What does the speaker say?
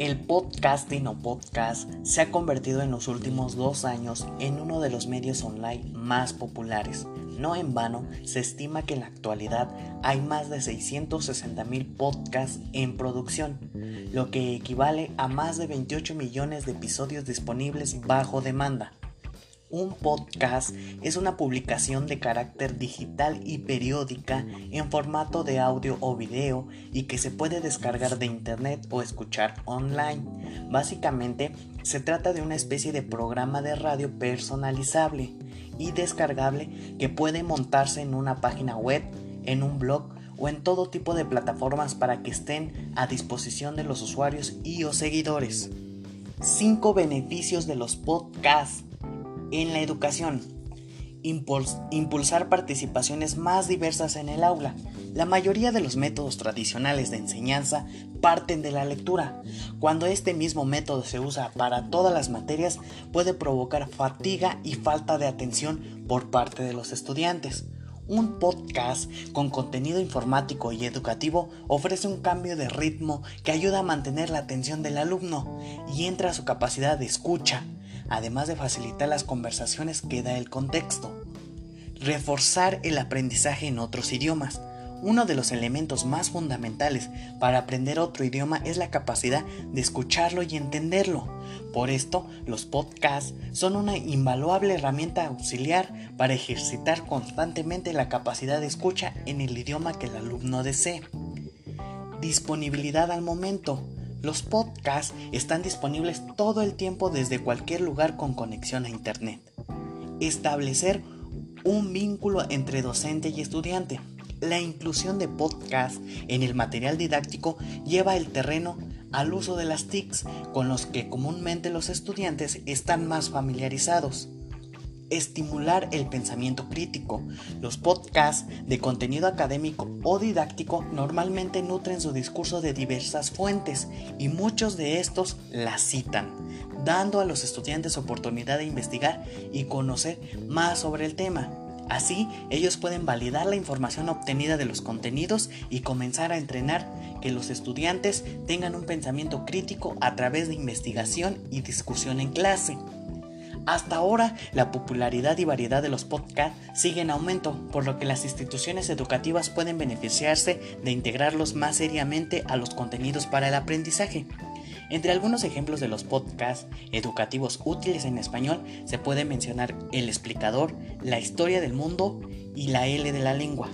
El podcasting o podcast se ha convertido en los últimos dos años en uno de los medios online más populares. No en vano, se estima que en la actualidad hay más de 660 mil podcasts en producción, lo que equivale a más de 28 millones de episodios disponibles bajo demanda. Un podcast es una publicación de carácter digital y periódica en formato de audio o video y que se puede descargar de internet o escuchar online. Básicamente se trata de una especie de programa de radio personalizable y descargable que puede montarse en una página web, en un blog o en todo tipo de plataformas para que estén a disposición de los usuarios y o seguidores. 5 beneficios de los podcasts en la educación, impulsar participaciones más diversas en el aula. La mayoría de los métodos tradicionales de enseñanza parten de la lectura. Cuando este mismo método se usa para todas las materias, puede provocar fatiga y falta de atención por parte de los estudiantes. Un podcast con contenido informático y educativo ofrece un cambio de ritmo que ayuda a mantener la atención del alumno y entra a su capacidad de escucha, además de facilitar las conversaciones que da el contexto. Reforzar el aprendizaje en otros idiomas. Uno de los elementos más fundamentales para aprender otro idioma es la capacidad de escucharlo y entenderlo. Por esto, los podcasts son una invaluable herramienta auxiliar para ejercitar constantemente la capacidad de escucha en el idioma que el alumno desee. Disponibilidad al momento. Los podcasts están disponibles todo el tiempo desde cualquier lugar con conexión a Internet. Establecer un vínculo entre docente y estudiante. La inclusión de podcasts en el material didáctico lleva el terreno al uso de las TICs con los que comúnmente los estudiantes están más familiarizados estimular el pensamiento crítico. Los podcasts de contenido académico o didáctico normalmente nutren su discurso de diversas fuentes y muchos de estos las citan, dando a los estudiantes oportunidad de investigar y conocer más sobre el tema. Así, ellos pueden validar la información obtenida de los contenidos y comenzar a entrenar que los estudiantes tengan un pensamiento crítico a través de investigación y discusión en clase. Hasta ahora, la popularidad y variedad de los podcasts sigue en aumento, por lo que las instituciones educativas pueden beneficiarse de integrarlos más seriamente a los contenidos para el aprendizaje. Entre algunos ejemplos de los podcasts educativos útiles en español se puede mencionar El explicador, La historia del mundo y La L de la lengua.